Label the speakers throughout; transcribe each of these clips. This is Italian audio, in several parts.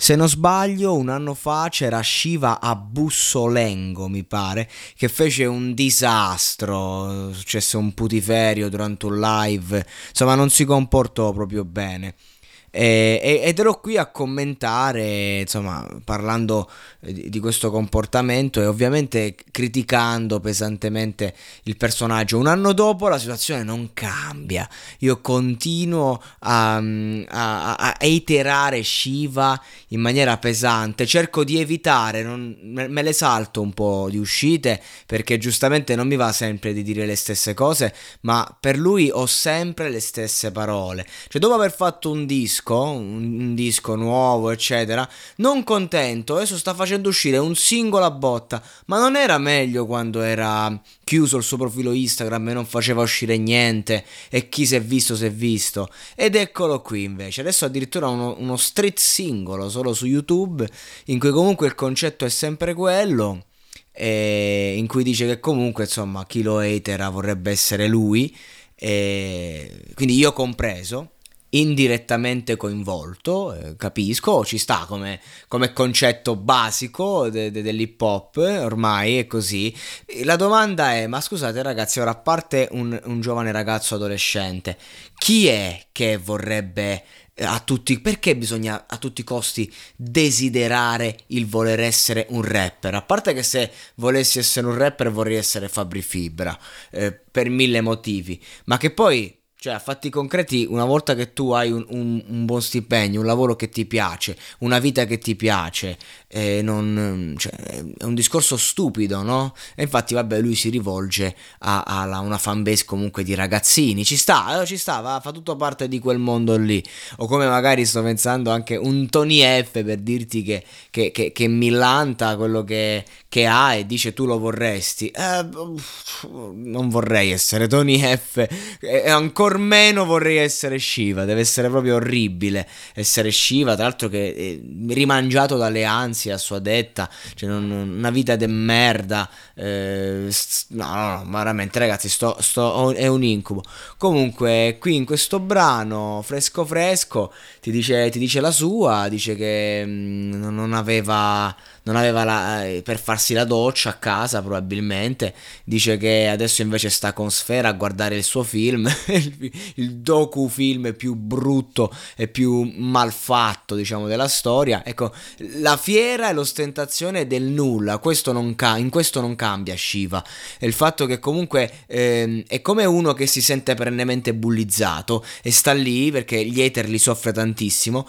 Speaker 1: Se non sbaglio, un anno fa c'era Shiva a Bussolengo, mi pare, che fece un disastro. Successe un putiferio durante un live. Insomma, non si comportò proprio bene. E, ed ero qui a commentare, insomma, parlando di, di, questo comportamento e ovviamente criticando pesantemente il personaggio. Un anno dopo la situazione non cambia. Io continuo a, a, a iterare Shiva in maniera pesante. Cerco di evitare, non, me, me le salto un po' di uscite perché giustamente non mi va sempre di dire le stesse cose, ma per lui ho sempre le stesse parole. Cioè, dopo aver fatto un disco disco, un, disco nuovo, eccetera, non contento, adesso sta facendo uscire un singolo a botta, ma non era meglio quando era chiuso il suo profilo Instagram e non faceva uscire niente? E chi si è visto si è visto. Ed eccolo qui invece, adesso addirittura uno, uno street singolo solo su YouTube in cui comunque il concetto è sempre quello in cui dice che comunque insomma chi lo hatera vorrebbe essere lui. Quindi io compreso indirettamente coinvolto, eh, capisco, ci sta come, come concetto basico de, de, dell'hip hop, ormai è così. La domanda è, ma scusate ragazzi, ora a parte un, un giovane ragazzo adolescente, chi è che vorrebbe eh, a tutti, perché bisogna a tutti i costi desiderare il voler essere un rapper? A parte che se volessi essere un rapper vorrei essere Fabri Fibra, eh, per mille motivi, ma che poi cioè, a fatti concreti, una volta che tu hai un, un, un, buon stipendio, un lavoro che ti piace, una vita che ti piace, eh, non, cioè, è un discorso stupido, no? E infatti, vabbè, lui si rivolge a, a una fanbase comunque di ragazzini. Ci sta, eh, ci sta, va, fa tutto parte di quel mondo lì. O come magari sto pensando anche un Tony F per dirti che, che, che, che millanta quello che, che, ha e dice tu lo vorresti. Eh, non vorrei essere Tony F. E ancora ancor meno vorrei essere Shiva. Deve essere proprio orribile essere Shiva. Tra l'altro, che è rimangiato dalle ansie a sua detta. Cioè, non, una vita de merda. Eh, no, no, no, ma veramente, ragazzi, sto, sto, è un incubo. Comunque, qui in questo brano, fresco fresco, ti dice, ti dice la sua. Dice che mh, mm, non aveva non aveva la, eh, per farsi la doccia a casa probabilmente, dice che adesso invece sta con Sfera a guardare il suo film, il docufilm più brutto e più malfatto diciamo della storia, ecco la fiera e l'ostentazione del nulla, questo ca- in questo non cambia Shiva, e il fatto che comunque ehm, è come uno che si sente perennemente bullizzato e sta lì perché gli hater li soffre tantissimo,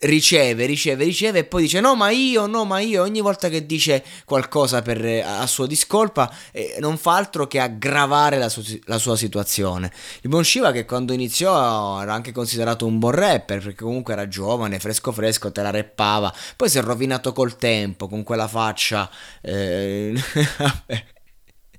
Speaker 1: riceve, riceve, riceve e poi dice no ma io, no ma io, ogni volta che dice qualcosa per, a sua discolpa eh, non fa altro che aggravare la, su- la, sua situazione. Il buon Shiva che quando iniziò era anche considerato un buon rapper perché comunque era giovane, fresco fresco, te la reppava, poi si è rovinato col tempo con quella faccia... Eh, Vabbè,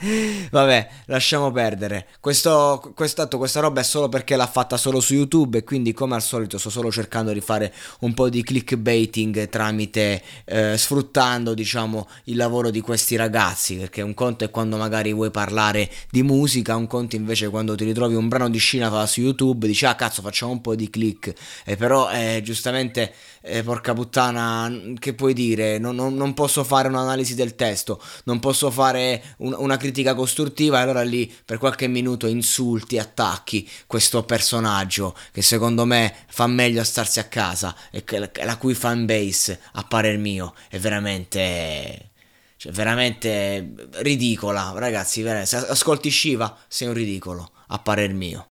Speaker 1: lasciamo perdere. Questo, questo, questa roba è solo perché l'ha fatta solo su YouTube e quindi come al solito sto solo cercando di fare un po' di clickbaiting tramite eh, sfruttando, diciamo, il lavoro di questi ragazzi, perché un conto è quando magari vuoi parlare di musica, un conto invece quando ti ritrovi un brano di scina su YouTube, dici "Ah, cazzo, facciamo un po' di click". E però eh, giustamente eh, porca puttana, che puoi dire? Non, non, non, posso fare un'analisi del testo, non posso fare un, una critica costruttiva e allora lì per qualche minuto insulti, attacchi questo personaggio che secondo me fa meglio a starsi a casa e la cui fanbase, a parer mio, è veramente... Cioè, veramente ridicola, ragazzi. Se ascolti Shiva, sei un ridicolo, a parer mio.